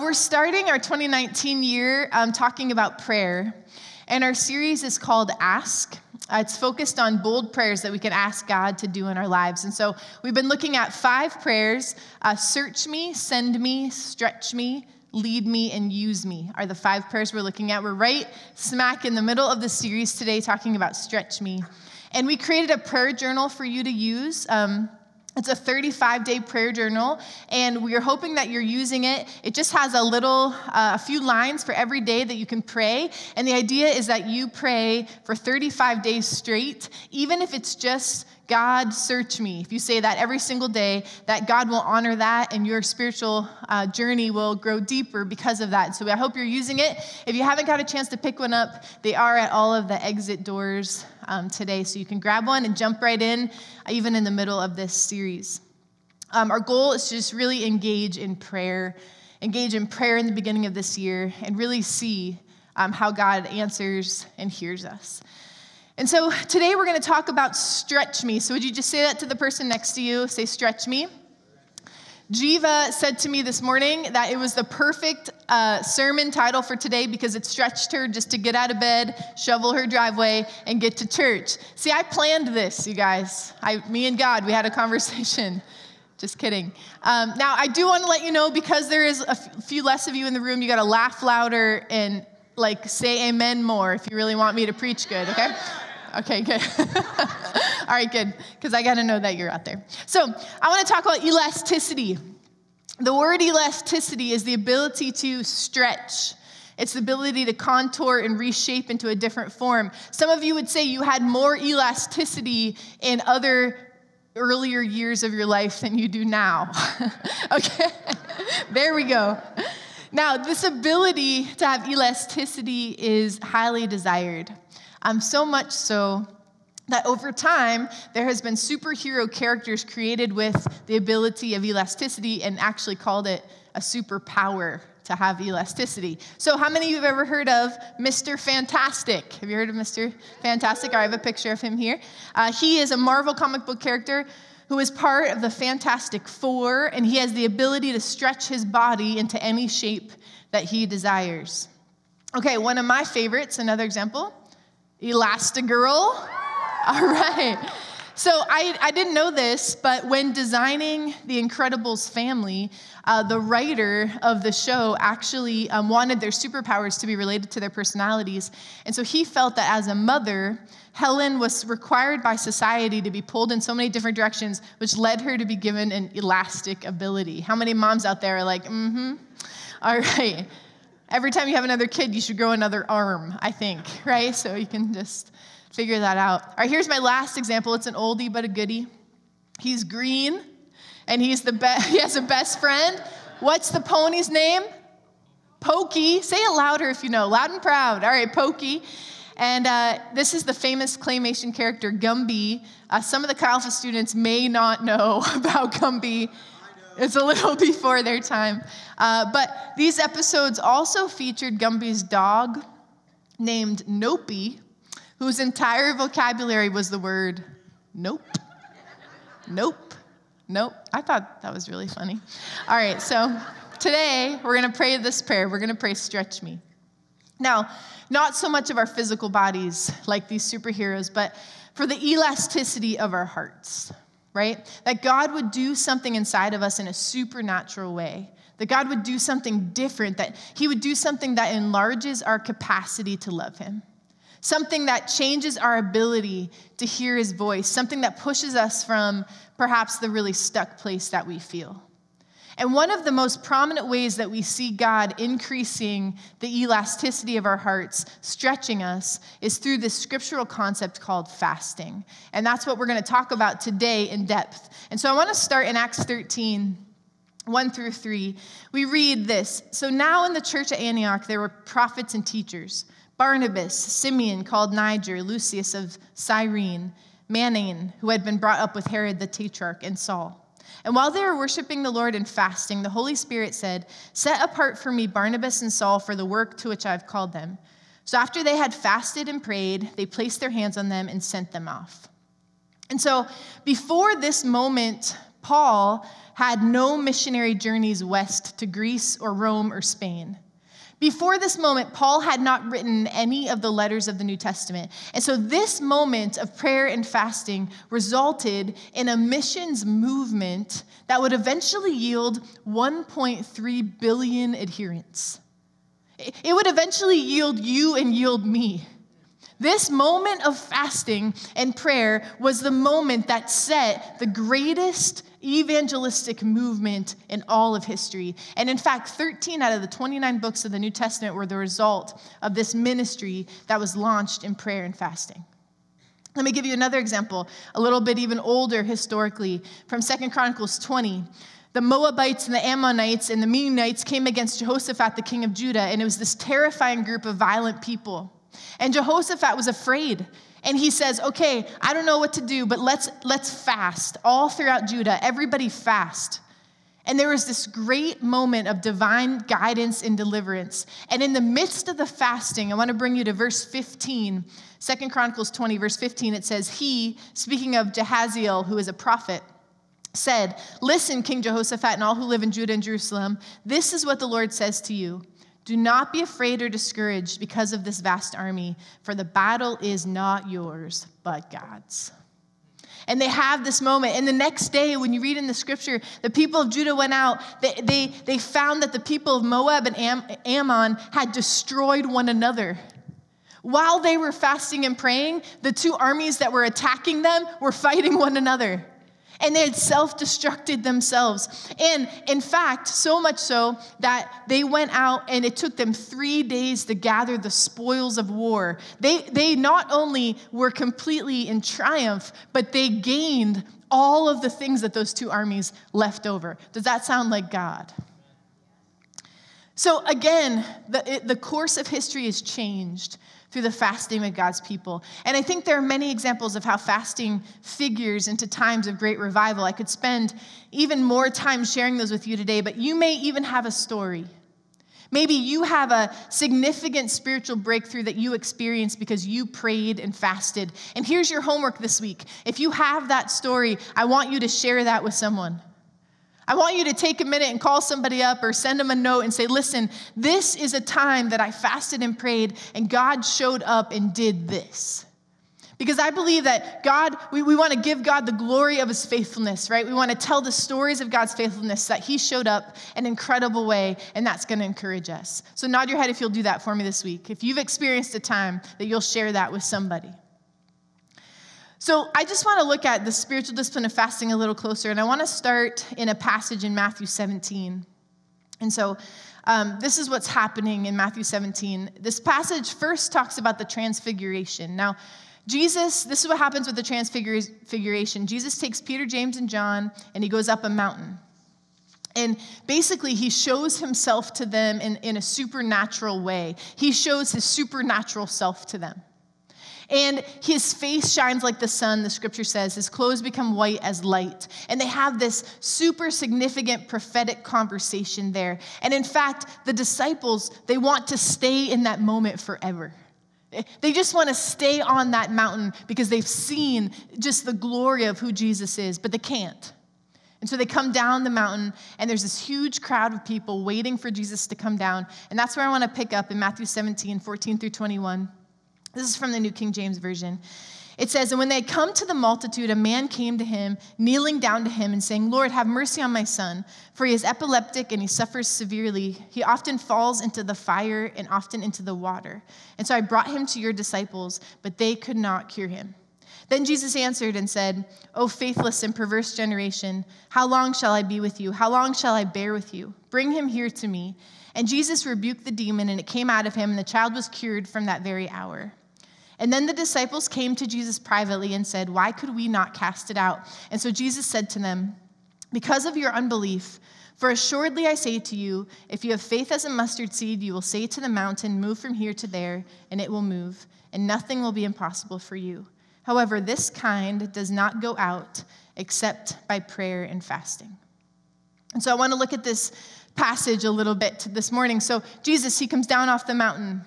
We're starting our 2019 year um, talking about prayer, and our series is called Ask. Uh, it's focused on bold prayers that we can ask God to do in our lives. And so we've been looking at five prayers uh, Search me, send me, stretch me, lead me, and use me are the five prayers we're looking at. We're right smack in the middle of the series today talking about stretch me. And we created a prayer journal for you to use. Um, it's a 35 day prayer journal, and we are hoping that you're using it. It just has a little, uh, a few lines for every day that you can pray. And the idea is that you pray for 35 days straight, even if it's just God, search me. If you say that every single day, that God will honor that and your spiritual uh, journey will grow deeper because of that. So I hope you're using it. If you haven't got a chance to pick one up, they are at all of the exit doors um, today. So you can grab one and jump right in, uh, even in the middle of this series. Um, our goal is to just really engage in prayer, engage in prayer in the beginning of this year, and really see um, how God answers and hears us. And so today we're going to talk about stretch me. So would you just say that to the person next to you? Say, stretch me. Jiva said to me this morning that it was the perfect uh, sermon title for today because it stretched her just to get out of bed, shovel her driveway, and get to church. See, I planned this, you guys. I, me and God, we had a conversation. Just kidding. Um, now, I do want to let you know because there is a f- few less of you in the room, you got to laugh louder and like say amen more if you really want me to preach good, okay? Okay, good. All right, good, because I got to know that you're out there. So, I want to talk about elasticity. The word elasticity is the ability to stretch. It's the ability to contour and reshape into a different form. Some of you would say you had more elasticity in other earlier years of your life than you do now. okay, there we go. Now, this ability to have elasticity is highly desired. Um, so much so that over time, there has been superhero characters created with the ability of elasticity and actually called it a superpower to have elasticity. So, how many of you have ever heard of Mr. Fantastic? Have you heard of Mr. Fantastic? I have a picture of him here. Uh, he is a Marvel comic book character who is part of the Fantastic Four, and he has the ability to stretch his body into any shape that he desires. Okay, one of my favorites, another example Elastigirl. All right. So I, I didn't know this, but when designing The Incredibles family, uh, the writer of the show actually um, wanted their superpowers to be related to their personalities. And so he felt that as a mother, Helen was required by society to be pulled in so many different directions, which led her to be given an elastic ability. How many moms out there are like, mm hmm? All right. Every time you have another kid, you should grow another arm, I think, right? So you can just figure that out. All right, here's my last example. It's an oldie but a goodie. He's green, and he's the be- he has a best friend. What's the pony's name? Pokey. Say it louder if you know. Loud and proud. All right, Pokey. And uh, this is the famous claymation character Gumby. Uh, some of the Chi Alpha students may not know about Gumby. It's a little before their time. Uh, but these episodes also featured Gumby's dog named Nopey, whose entire vocabulary was the word nope, nope, nope. I thought that was really funny. All right, so today we're going to pray this prayer. We're going to pray, stretch me. Now, not so much of our physical bodies like these superheroes, but for the elasticity of our hearts right? That God would do something inside of us in a supernatural way. That God would do something different, that He would do something that enlarges our capacity to love Him. Something that changes our ability to hear His voice, something that pushes us from perhaps the really stuck place that we feel. And one of the most prominent ways that we see God increasing the elasticity of our hearts, stretching us, is through this scriptural concept called fasting. And that's what we're going to talk about today in depth. And so I want to start in Acts 13. 1 through 3, we read this. So now in the church at Antioch, there were prophets and teachers Barnabas, Simeon, called Niger, Lucius of Cyrene, Manaen, who had been brought up with Herod the tetrarch, and Saul. And while they were worshiping the Lord and fasting, the Holy Spirit said, Set apart for me Barnabas and Saul for the work to which I've called them. So after they had fasted and prayed, they placed their hands on them and sent them off. And so before this moment, Paul had no missionary journeys west to Greece or Rome or Spain. Before this moment, Paul had not written any of the letters of the New Testament. And so, this moment of prayer and fasting resulted in a missions movement that would eventually yield 1.3 billion adherents. It would eventually yield you and yield me. This moment of fasting and prayer was the moment that set the greatest evangelistic movement in all of history. And in fact, 13 out of the 29 books of the New Testament were the result of this ministry that was launched in prayer and fasting. Let me give you another example, a little bit even older historically, from Second Chronicles 20. The Moabites and the Ammonites and the Meunites came against Jehoshaphat, the king of Judah, and it was this terrifying group of violent people. And Jehoshaphat was afraid and he says, "Okay, I don't know what to do, but let's let's fast all throughout Judah. Everybody fast." And there was this great moment of divine guidance and deliverance. And in the midst of the fasting, I want to bring you to verse 15, 2 Chronicles 20, verse 15. It says, He, speaking of Jahaziel, who is a prophet, said, Listen, King Jehoshaphat, and all who live in Judah and Jerusalem, this is what the Lord says to you. Do not be afraid or discouraged because of this vast army, for the battle is not yours, but God's. And they have this moment. And the next day, when you read in the scripture, the people of Judah went out. They, they, they found that the people of Moab and Am, Ammon had destroyed one another. While they were fasting and praying, the two armies that were attacking them were fighting one another and they had self destructed themselves. And in fact, so much so that they went out and it took them three days to gather the spoils of war. They, they not only were completely in triumph, but they gained all of the things that those two armies left over. Does that sound like God? So, again, the, it, the course of history has changed through the fasting of God's people. And I think there are many examples of how fasting figures into times of great revival. I could spend even more time sharing those with you today, but you may even have a story. Maybe you have a significant spiritual breakthrough that you experienced because you prayed and fasted. And here's your homework this week. If you have that story, I want you to share that with someone. I want you to take a minute and call somebody up or send them a note and say, listen, this is a time that I fasted and prayed, and God showed up and did this. Because I believe that God, we, we want to give God the glory of his faithfulness, right? We want to tell the stories of God's faithfulness that he showed up an incredible way, and that's going to encourage us. So nod your head if you'll do that for me this week. If you've experienced a time that you'll share that with somebody. So, I just want to look at the spiritual discipline of fasting a little closer, and I want to start in a passage in Matthew 17. And so, um, this is what's happening in Matthew 17. This passage first talks about the transfiguration. Now, Jesus, this is what happens with the transfiguration. Jesus takes Peter, James, and John, and he goes up a mountain. And basically, he shows himself to them in, in a supernatural way. He shows his supernatural self to them. And his face shines like the sun, the scripture says. His clothes become white as light. And they have this super significant prophetic conversation there. And in fact, the disciples, they want to stay in that moment forever. They just want to stay on that mountain because they've seen just the glory of who Jesus is, but they can't. And so they come down the mountain, and there's this huge crowd of people waiting for Jesus to come down. And that's where I want to pick up in Matthew 17, 14 through 21. This is from the New King James Version. It says, And when they had come to the multitude, a man came to him, kneeling down to him and saying, Lord, have mercy on my son, for he is epileptic and he suffers severely. He often falls into the fire and often into the water. And so I brought him to your disciples, but they could not cure him. Then Jesus answered and said, O faithless and perverse generation, how long shall I be with you? How long shall I bear with you? Bring him here to me. And Jesus rebuked the demon, and it came out of him, and the child was cured from that very hour. And then the disciples came to Jesus privately and said, Why could we not cast it out? And so Jesus said to them, Because of your unbelief, for assuredly I say to you, if you have faith as a mustard seed, you will say to the mountain, Move from here to there, and it will move, and nothing will be impossible for you. However, this kind does not go out except by prayer and fasting. And so I want to look at this passage a little bit this morning. So, Jesus, he comes down off the mountain.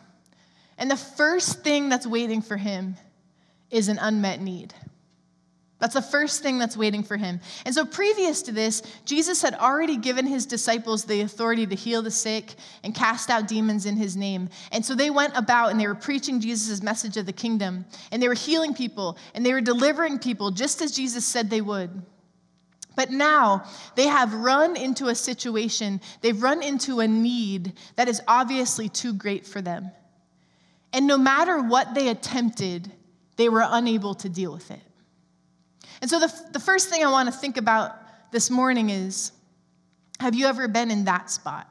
And the first thing that's waiting for him is an unmet need. That's the first thing that's waiting for him. And so, previous to this, Jesus had already given his disciples the authority to heal the sick and cast out demons in his name. And so, they went about and they were preaching Jesus' message of the kingdom, and they were healing people, and they were delivering people just as Jesus said they would. But now they have run into a situation, they've run into a need that is obviously too great for them. And no matter what they attempted, they were unable to deal with it. And so, the, the first thing I want to think about this morning is have you ever been in that spot?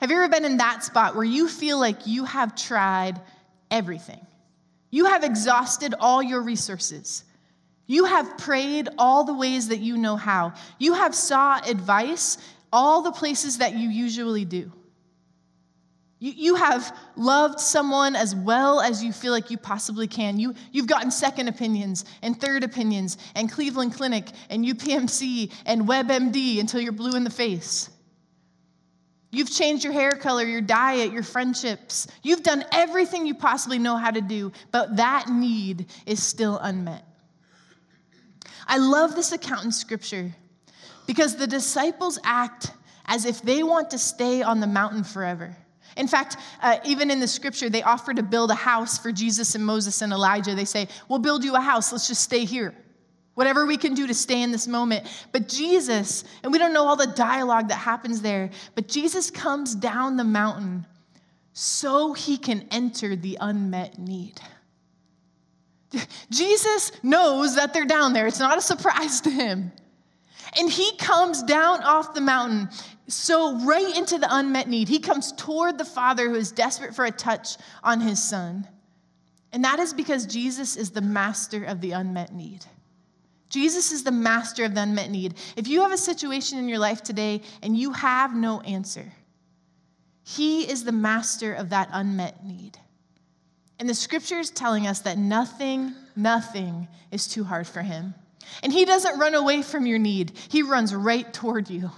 Have you ever been in that spot where you feel like you have tried everything? You have exhausted all your resources. You have prayed all the ways that you know how. You have sought advice all the places that you usually do. You, you have loved someone as well as you feel like you possibly can. You, you've gotten second opinions and third opinions and Cleveland Clinic and UPMC and WebMD until you're blue in the face. You've changed your hair color, your diet, your friendships. You've done everything you possibly know how to do, but that need is still unmet. I love this account in scripture because the disciples act as if they want to stay on the mountain forever. In fact, uh, even in the scripture, they offer to build a house for Jesus and Moses and Elijah. They say, We'll build you a house, let's just stay here. Whatever we can do to stay in this moment. But Jesus, and we don't know all the dialogue that happens there, but Jesus comes down the mountain so he can enter the unmet need. Jesus knows that they're down there, it's not a surprise to him. And he comes down off the mountain, so right into the unmet need. He comes toward the father who is desperate for a touch on his son. And that is because Jesus is the master of the unmet need. Jesus is the master of the unmet need. If you have a situation in your life today and you have no answer, he is the master of that unmet need. And the scripture is telling us that nothing, nothing is too hard for him. And he doesn't run away from your need, he runs right toward you.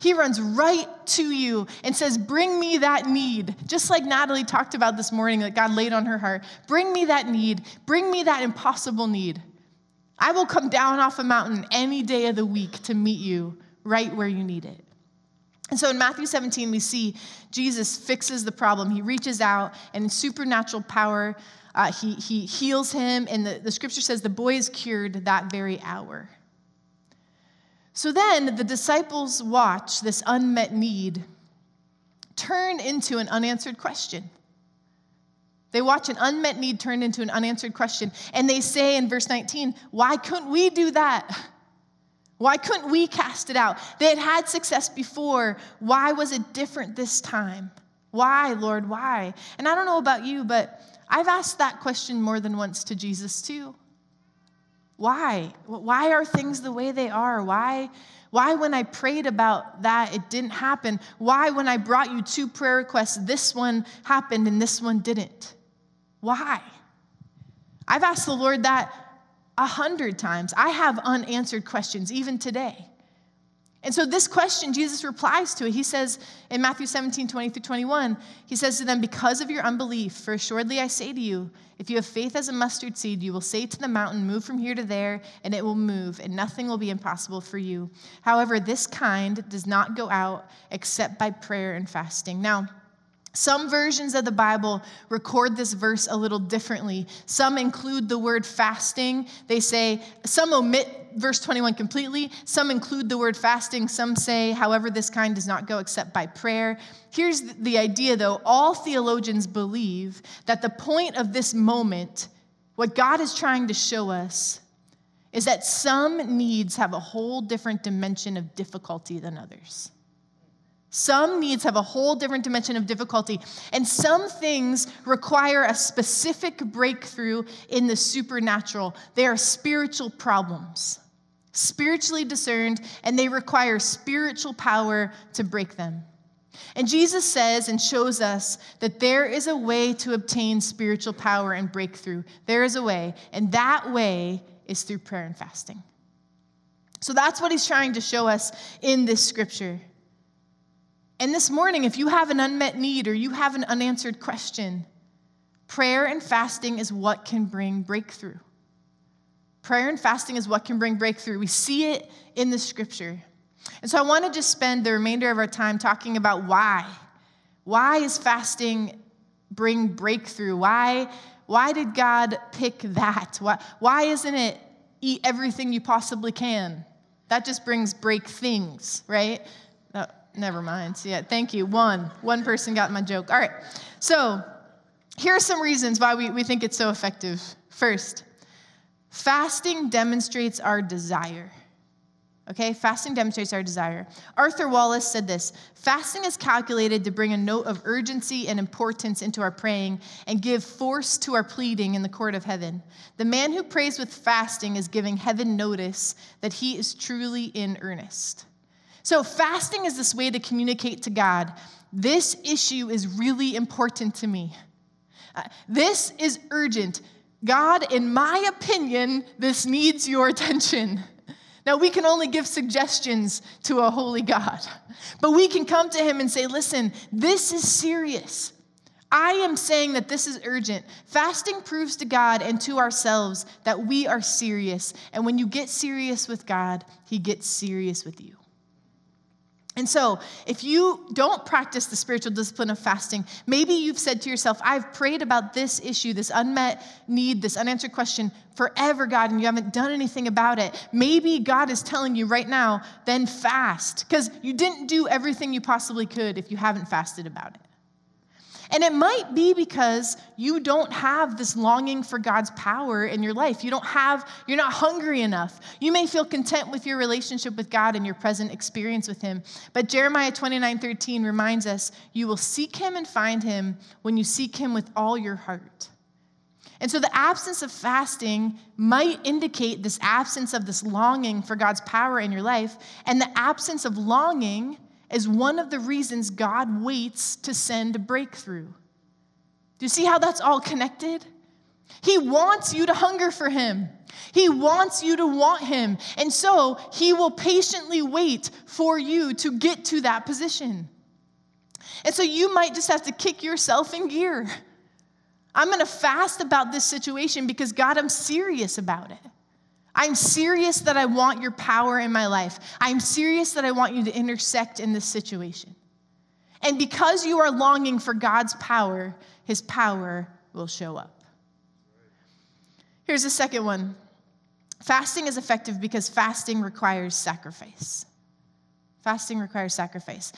He runs right to you and says, Bring me that need. Just like Natalie talked about this morning that God laid on her heart. Bring me that need. Bring me that impossible need. I will come down off a mountain any day of the week to meet you right where you need it. And so in Matthew 17, we see Jesus fixes the problem. He reaches out and in supernatural power, uh, he, he heals him, and the, the scripture says the boy is cured that very hour. So then the disciples watch this unmet need turn into an unanswered question. They watch an unmet need turn into an unanswered question. And they say in verse 19, Why couldn't we do that? Why couldn't we cast it out? They had had success before. Why was it different this time? Why, Lord, why? And I don't know about you, but I've asked that question more than once to Jesus too. Why? Why are things the way they are? Why? Why, when I prayed about that, it didn't happen? Why, when I brought you two prayer requests, this one happened and this one didn't? Why? I've asked the Lord that a hundred times. I have unanswered questions even today. And so, this question, Jesus replies to it. He says in Matthew 17, 20 through 21, he says to them, Because of your unbelief, for assuredly I say to you, if you have faith as a mustard seed, you will say to the mountain, Move from here to there, and it will move, and nothing will be impossible for you. However, this kind does not go out except by prayer and fasting. Now, some versions of the Bible record this verse a little differently. Some include the word fasting. They say, some omit verse 21 completely. Some include the word fasting. Some say, however, this kind does not go except by prayer. Here's the idea, though all theologians believe that the point of this moment, what God is trying to show us, is that some needs have a whole different dimension of difficulty than others. Some needs have a whole different dimension of difficulty, and some things require a specific breakthrough in the supernatural. They are spiritual problems, spiritually discerned, and they require spiritual power to break them. And Jesus says and shows us that there is a way to obtain spiritual power and breakthrough. There is a way, and that way is through prayer and fasting. So that's what he's trying to show us in this scripture. And this morning, if you have an unmet need or you have an unanswered question, prayer and fasting is what can bring breakthrough. Prayer and fasting is what can bring breakthrough. We see it in the scripture. And so I want to just spend the remainder of our time talking about why. Why is fasting bring breakthrough? Why, why did God pick that? Why, why isn't it eat everything you possibly can? That just brings break things, right? Never mind. Yeah, thank you. One. One person got my joke. All right. So here are some reasons why we, we think it's so effective. First, fasting demonstrates our desire. Okay, fasting demonstrates our desire. Arthur Wallis said this fasting is calculated to bring a note of urgency and importance into our praying and give force to our pleading in the court of heaven. The man who prays with fasting is giving heaven notice that he is truly in earnest. So, fasting is this way to communicate to God this issue is really important to me. Uh, this is urgent. God, in my opinion, this needs your attention. Now, we can only give suggestions to a holy God, but we can come to him and say, listen, this is serious. I am saying that this is urgent. Fasting proves to God and to ourselves that we are serious. And when you get serious with God, he gets serious with you. And so, if you don't practice the spiritual discipline of fasting, maybe you've said to yourself, I've prayed about this issue, this unmet need, this unanswered question forever, God, and you haven't done anything about it. Maybe God is telling you right now, then fast, because you didn't do everything you possibly could if you haven't fasted about it. And it might be because you don't have this longing for God's power in your life. You don't have, you're not hungry enough. You may feel content with your relationship with God and your present experience with Him. But Jeremiah 29 13 reminds us you will seek Him and find Him when you seek Him with all your heart. And so the absence of fasting might indicate this absence of this longing for God's power in your life. And the absence of longing is one of the reasons God waits to send a breakthrough. Do you see how that's all connected? He wants you to hunger for Him. He wants you to want Him. And so He will patiently wait for you to get to that position. And so you might just have to kick yourself in gear. I'm going to fast about this situation because God, I'm serious about it. I'm serious that I want your power in my life. I'm serious that I want you to intersect in this situation. And because you are longing for God's power, his power will show up. Here's the second one fasting is effective because fasting requires sacrifice. Fasting requires sacrifice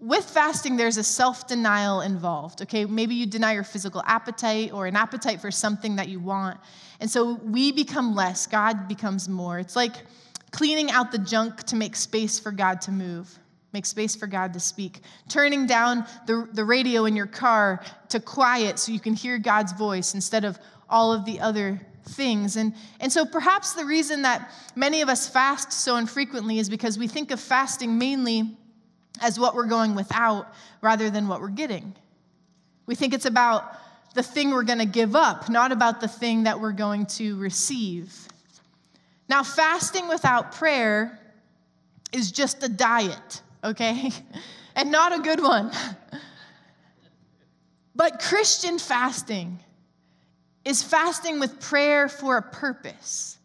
with fasting, there's a self denial involved. Okay, maybe you deny your physical appetite or an appetite for something that you want. And so we become less, God becomes more. It's like cleaning out the junk to make space for God to move, make space for God to speak, turning down the, the radio in your car to quiet so you can hear God's voice instead of all of the other things. And, and so perhaps the reason that many of us fast so infrequently is because we think of fasting mainly as what we're going without rather than what we're getting. We think it's about the thing we're going to give up, not about the thing that we're going to receive. Now, fasting without prayer is just a diet, okay? and not a good one. but Christian fasting is fasting with prayer for a purpose.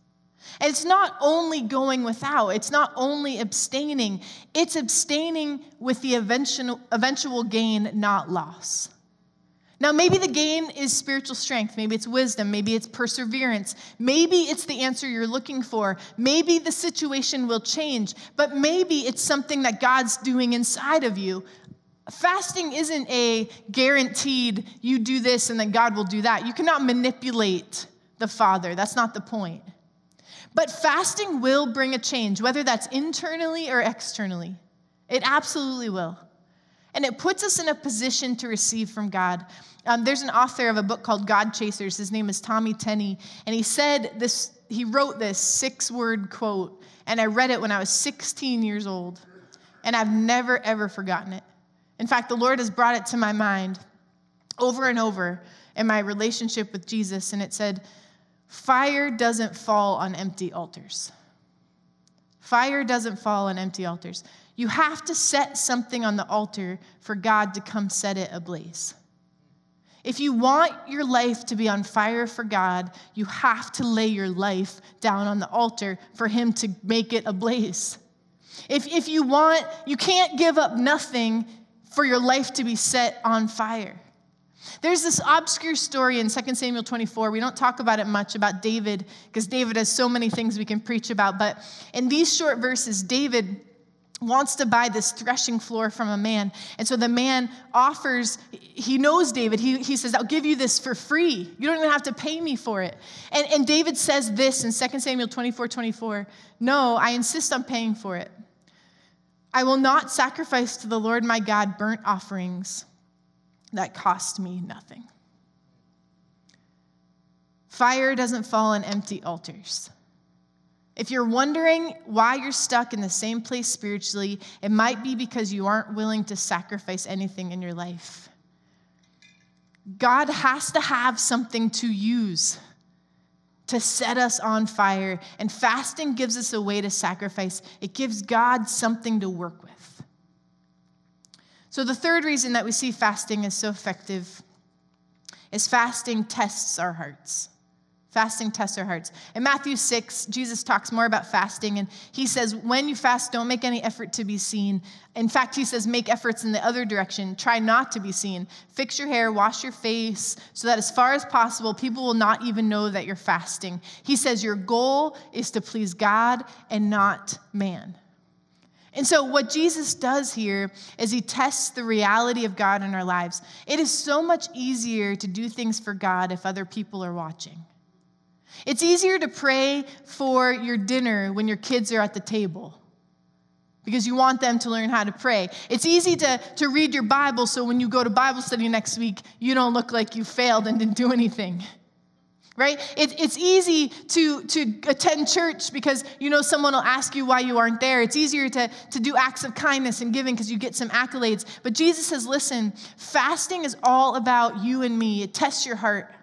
And it's not only going without, it's not only abstaining, it's abstaining with the eventual, eventual gain, not loss. Now, maybe the gain is spiritual strength. Maybe it's wisdom. Maybe it's perseverance. Maybe it's the answer you're looking for. Maybe the situation will change, but maybe it's something that God's doing inside of you. Fasting isn't a guaranteed, you do this and then God will do that. You cannot manipulate the Father. That's not the point. But fasting will bring a change, whether that's internally or externally. It absolutely will. And it puts us in a position to receive from God. Um, there's an author of a book called God Chasers. His name is Tommy Tenney. And he said this, he wrote this six word quote. And I read it when I was 16 years old. And I've never, ever forgotten it. In fact, the Lord has brought it to my mind over and over in my relationship with Jesus. And it said, Fire doesn't fall on empty altars. Fire doesn't fall on empty altars. You have to set something on the altar for God to come set it ablaze. If you want your life to be on fire for God, you have to lay your life down on the altar for Him to make it ablaze. If, if you want, you can't give up nothing for your life to be set on fire. There's this obscure story in 2 Samuel 24. We don't talk about it much about David because David has so many things we can preach about. But in these short verses, David wants to buy this threshing floor from a man. And so the man offers, he knows David. He, he says, I'll give you this for free. You don't even have to pay me for it. And, and David says this in 2 Samuel 24 24 No, I insist on paying for it. I will not sacrifice to the Lord my God burnt offerings that cost me nothing. Fire doesn't fall on empty altars. If you're wondering why you're stuck in the same place spiritually, it might be because you aren't willing to sacrifice anything in your life. God has to have something to use to set us on fire, and fasting gives us a way to sacrifice. It gives God something to work with. So, the third reason that we see fasting is so effective is fasting tests our hearts. Fasting tests our hearts. In Matthew 6, Jesus talks more about fasting, and he says, When you fast, don't make any effort to be seen. In fact, he says, Make efforts in the other direction. Try not to be seen. Fix your hair, wash your face, so that as far as possible, people will not even know that you're fasting. He says, Your goal is to please God and not man. And so, what Jesus does here is he tests the reality of God in our lives. It is so much easier to do things for God if other people are watching. It's easier to pray for your dinner when your kids are at the table because you want them to learn how to pray. It's easy to, to read your Bible so when you go to Bible study next week, you don't look like you failed and didn't do anything right? It, it's easy to, to attend church because you know someone will ask you why you aren't there. It's easier to, to do acts of kindness and giving because you get some accolades. But jesus says listen fasting is all about you and me. It tests your heart.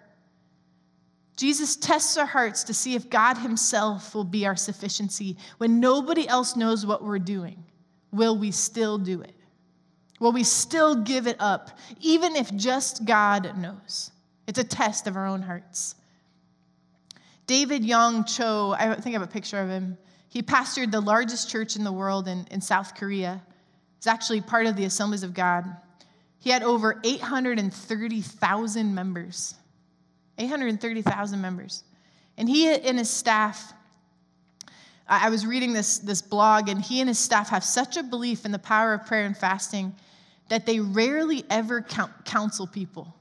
Jesus tests our hearts to see if god himself will be our sufficiency. When nobody else knows what we're doing will we still do it? Will we still give it up even if just god knows? It's a test of our own hearts David Yonggi Cho, I think I have a picture of him. He pastored the largest church in the world in, in South Korea. He's actually part of the Assemblies of God. He had over 830,000 members. 830,000 members. And he and his staff, I was reading this, this blog, and he and his staff have such a belief in the power of prayer and fasting that they rarely ever counsel people.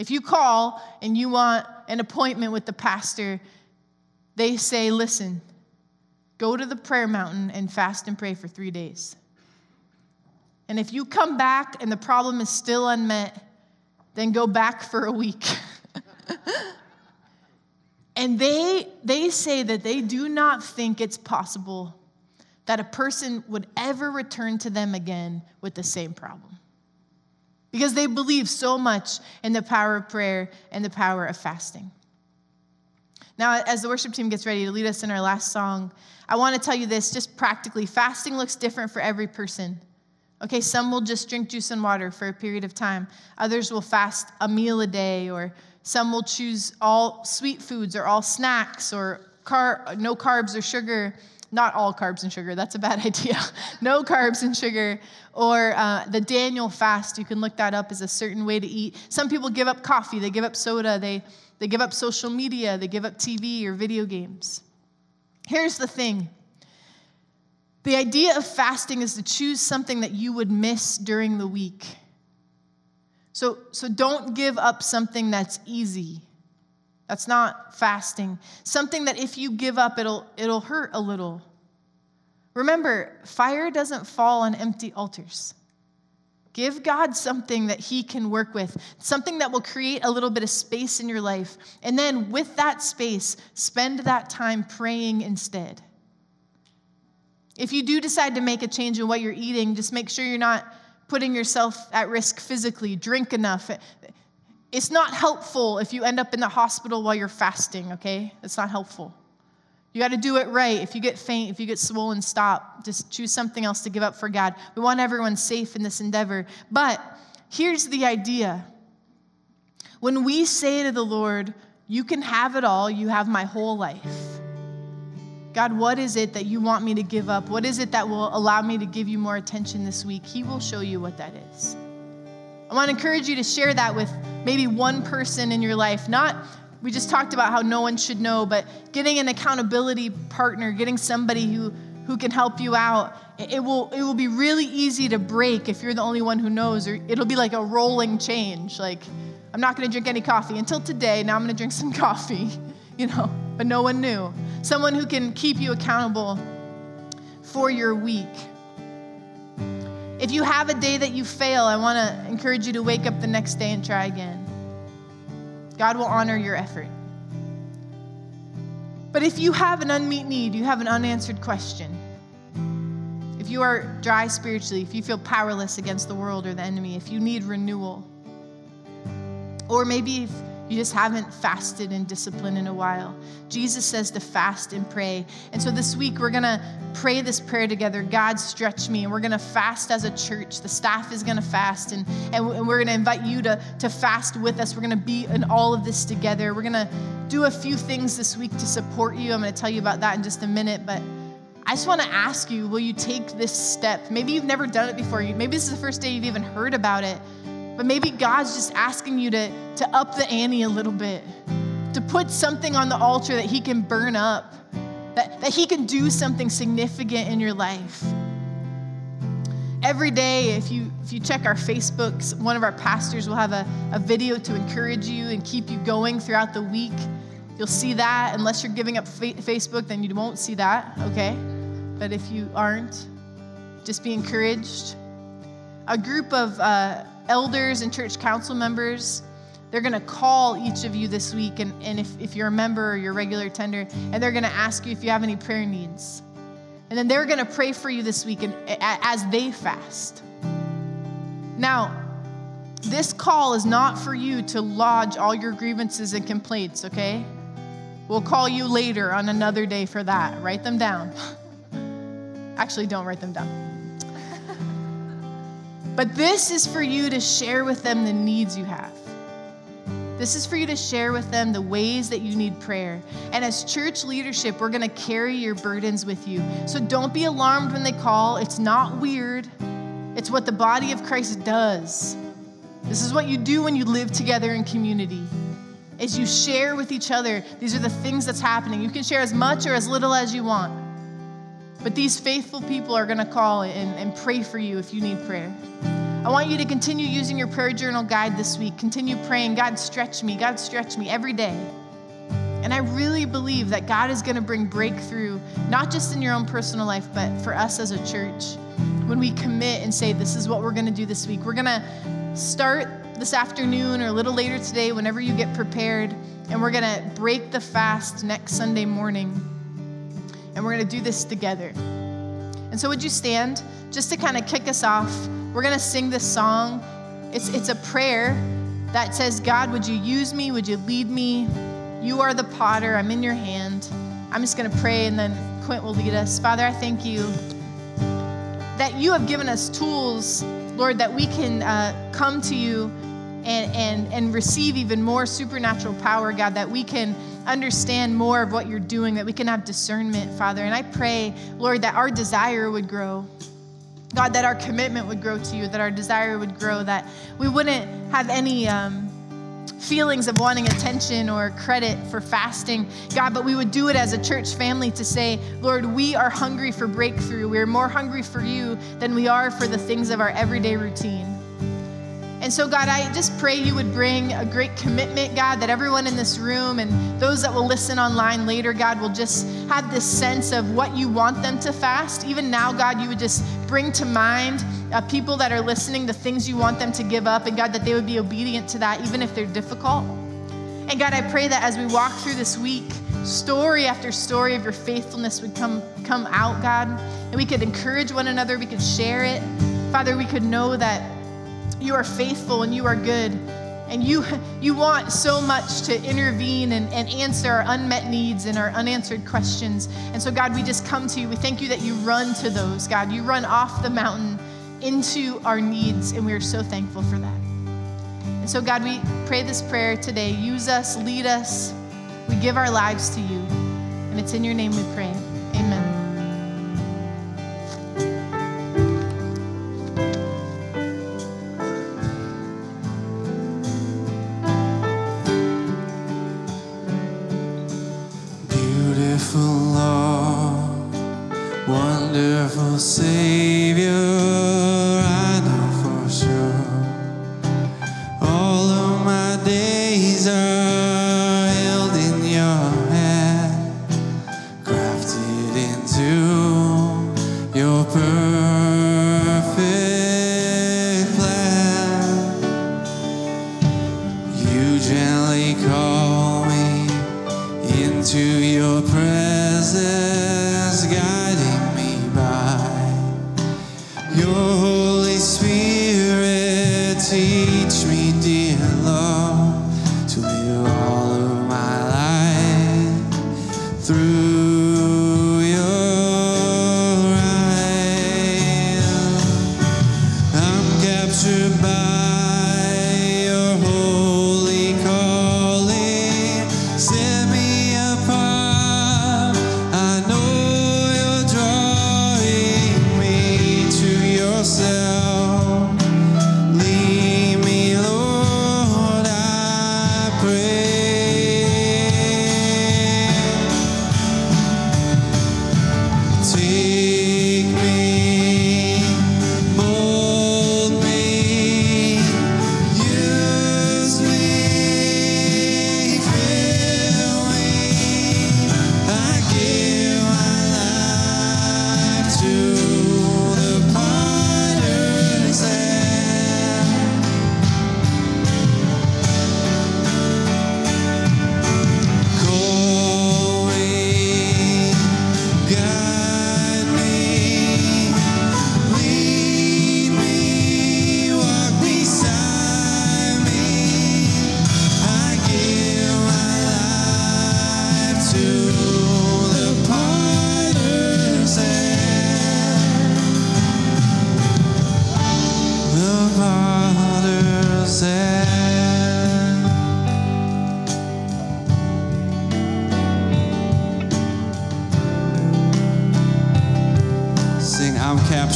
If you call and you want an appointment with the pastor, they say, listen, go to the prayer mountain and fast and pray for three days. And if you come back and the problem is still unmet, then go back for a week. and they, they say that they do not think it's possible that a person would ever return to them again with the same problem because they believe so much in the power of prayer and the power of fasting. Now, as the worship team gets ready to lead us in our last song, I want to tell you this just practically fasting looks different for every person. Okay, some will just drink juice and water for a period of time, others will fast a meal a day, or some will choose all sweet foods or all snacks or car- no carbs or sugar not all carbs and sugar, that's a bad idea. no carbs and sugar. Or uh, the Daniel fast, you can look that up as a certain way to eat. Some people give up coffee, they give up soda, they, they give up social media, they give up TV or video games. Here's the thing the idea of fasting is to choose something that you would miss during the week. So, so don't give up something that's easy. That's not fasting. Something that if you give up, it'll, it'll hurt a little. Remember, fire doesn't fall on empty altars. Give God something that He can work with, something that will create a little bit of space in your life. And then, with that space, spend that time praying instead. If you do decide to make a change in what you're eating, just make sure you're not putting yourself at risk physically. Drink enough. It's not helpful if you end up in the hospital while you're fasting, okay? It's not helpful. You got to do it right. If you get faint, if you get swollen, stop. Just choose something else to give up for God. We want everyone safe in this endeavor. But here's the idea When we say to the Lord, You can have it all, you have my whole life. God, what is it that you want me to give up? What is it that will allow me to give you more attention this week? He will show you what that is. I want to encourage you to share that with maybe one person in your life. Not, we just talked about how no one should know, but getting an accountability partner, getting somebody who, who can help you out. It will, it will be really easy to break if you're the only one who knows, or it'll be like a rolling change. Like, I'm not going to drink any coffee until today. Now I'm going to drink some coffee, you know, but no one knew. Someone who can keep you accountable for your week. If you have a day that you fail, I want to encourage you to wake up the next day and try again. God will honor your effort. But if you have an unmet need, you have an unanswered question, if you are dry spiritually, if you feel powerless against the world or the enemy, if you need renewal, or maybe if you just haven't fasted and disciplined in a while. Jesus says to fast and pray. And so this week we're going to pray this prayer together God, stretch me. And we're going to fast as a church. The staff is going to fast. And, and we're going to invite you to, to fast with us. We're going to be in all of this together. We're going to do a few things this week to support you. I'm going to tell you about that in just a minute. But I just want to ask you will you take this step? Maybe you've never done it before. Maybe this is the first day you've even heard about it. But maybe God's just asking you to, to up the ante a little bit, to put something on the altar that He can burn up, that, that He can do something significant in your life. Every day, if you, if you check our Facebooks, one of our pastors will have a, a video to encourage you and keep you going throughout the week. You'll see that. Unless you're giving up fa- Facebook, then you won't see that, okay? But if you aren't, just be encouraged. A group of uh, elders and church council members, they're going to call each of you this week. And, and if, if you're a member or you're a regular tender, and they're going to ask you if you have any prayer needs. And then they're going to pray for you this week and, as they fast. Now, this call is not for you to lodge all your grievances and complaints, okay? We'll call you later on another day for that. Write them down. Actually, don't write them down. But this is for you to share with them the needs you have. This is for you to share with them the ways that you need prayer. And as church leadership, we're going to carry your burdens with you. So don't be alarmed when they call. It's not weird, it's what the body of Christ does. This is what you do when you live together in community. As you share with each other. These are the things that's happening. You can share as much or as little as you want. But these faithful people are going to call and, and pray for you if you need prayer. I want you to continue using your prayer journal guide this week. Continue praying, God, stretch me, God, stretch me every day. And I really believe that God is going to bring breakthrough, not just in your own personal life, but for us as a church. When we commit and say, This is what we're going to do this week, we're going to start this afternoon or a little later today, whenever you get prepared, and we're going to break the fast next Sunday morning. And we're going to do this together. And so, would you stand just to kind of kick us off? We're going to sing this song. It's, it's a prayer that says, God, would you use me? Would you lead me? You are the potter. I'm in your hand. I'm just going to pray and then Quint will lead us. Father, I thank you that you have given us tools, Lord, that we can uh, come to you and, and, and receive even more supernatural power, God, that we can understand more of what you're doing, that we can have discernment, Father. And I pray, Lord, that our desire would grow. God, that our commitment would grow to you, that our desire would grow, that we wouldn't have any um, feelings of wanting attention or credit for fasting, God, but we would do it as a church family to say, Lord, we are hungry for breakthrough. We are more hungry for you than we are for the things of our everyday routine. And so, God, I just pray you would bring a great commitment, God, that everyone in this room and those that will listen online later, God, will just have this sense of what you want them to fast. Even now, God, you would just bring to mind uh, people that are listening the things you want them to give up, and God, that they would be obedient to that, even if they're difficult. And God, I pray that as we walk through this week, story after story of your faithfulness would come, come out, God, and we could encourage one another, we could share it. Father, we could know that you are faithful and you are good. And you, you want so much to intervene and, and answer our unmet needs and our unanswered questions. And so, God, we just come to you. We thank you that you run to those, God. You run off the mountain into our needs, and we are so thankful for that. And so, God, we pray this prayer today. Use us, lead us. We give our lives to you. And it's in your name we pray. Jesus, we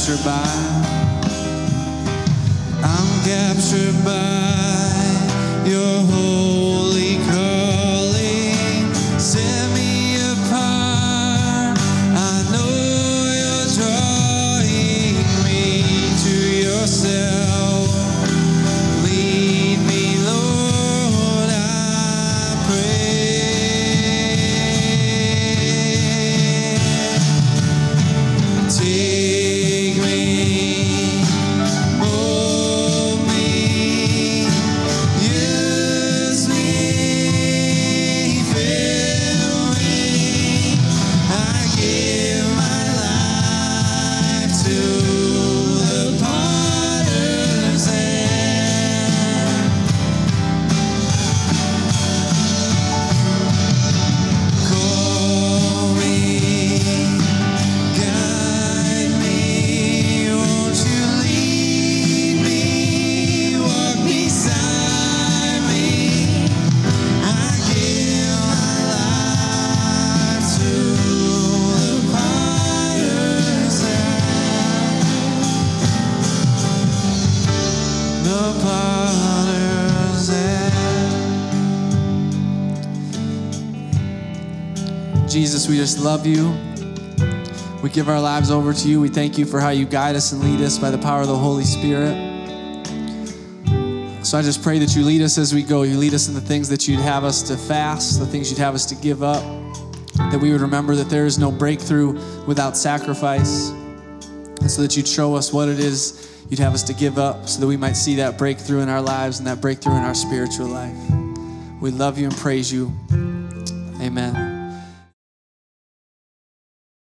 just love you. We give our lives over to you. We thank you for how you guide us and lead us by the power of the Holy Spirit. So I just pray that you lead us as we go. You lead us in the things that you'd have us to fast, the things you'd have us to give up, that we would remember that there is no breakthrough without sacrifice, and so that you'd show us what it is you'd have us to give up so that we might see that breakthrough in our lives and that breakthrough in our spiritual life. We love you and praise you. Amen.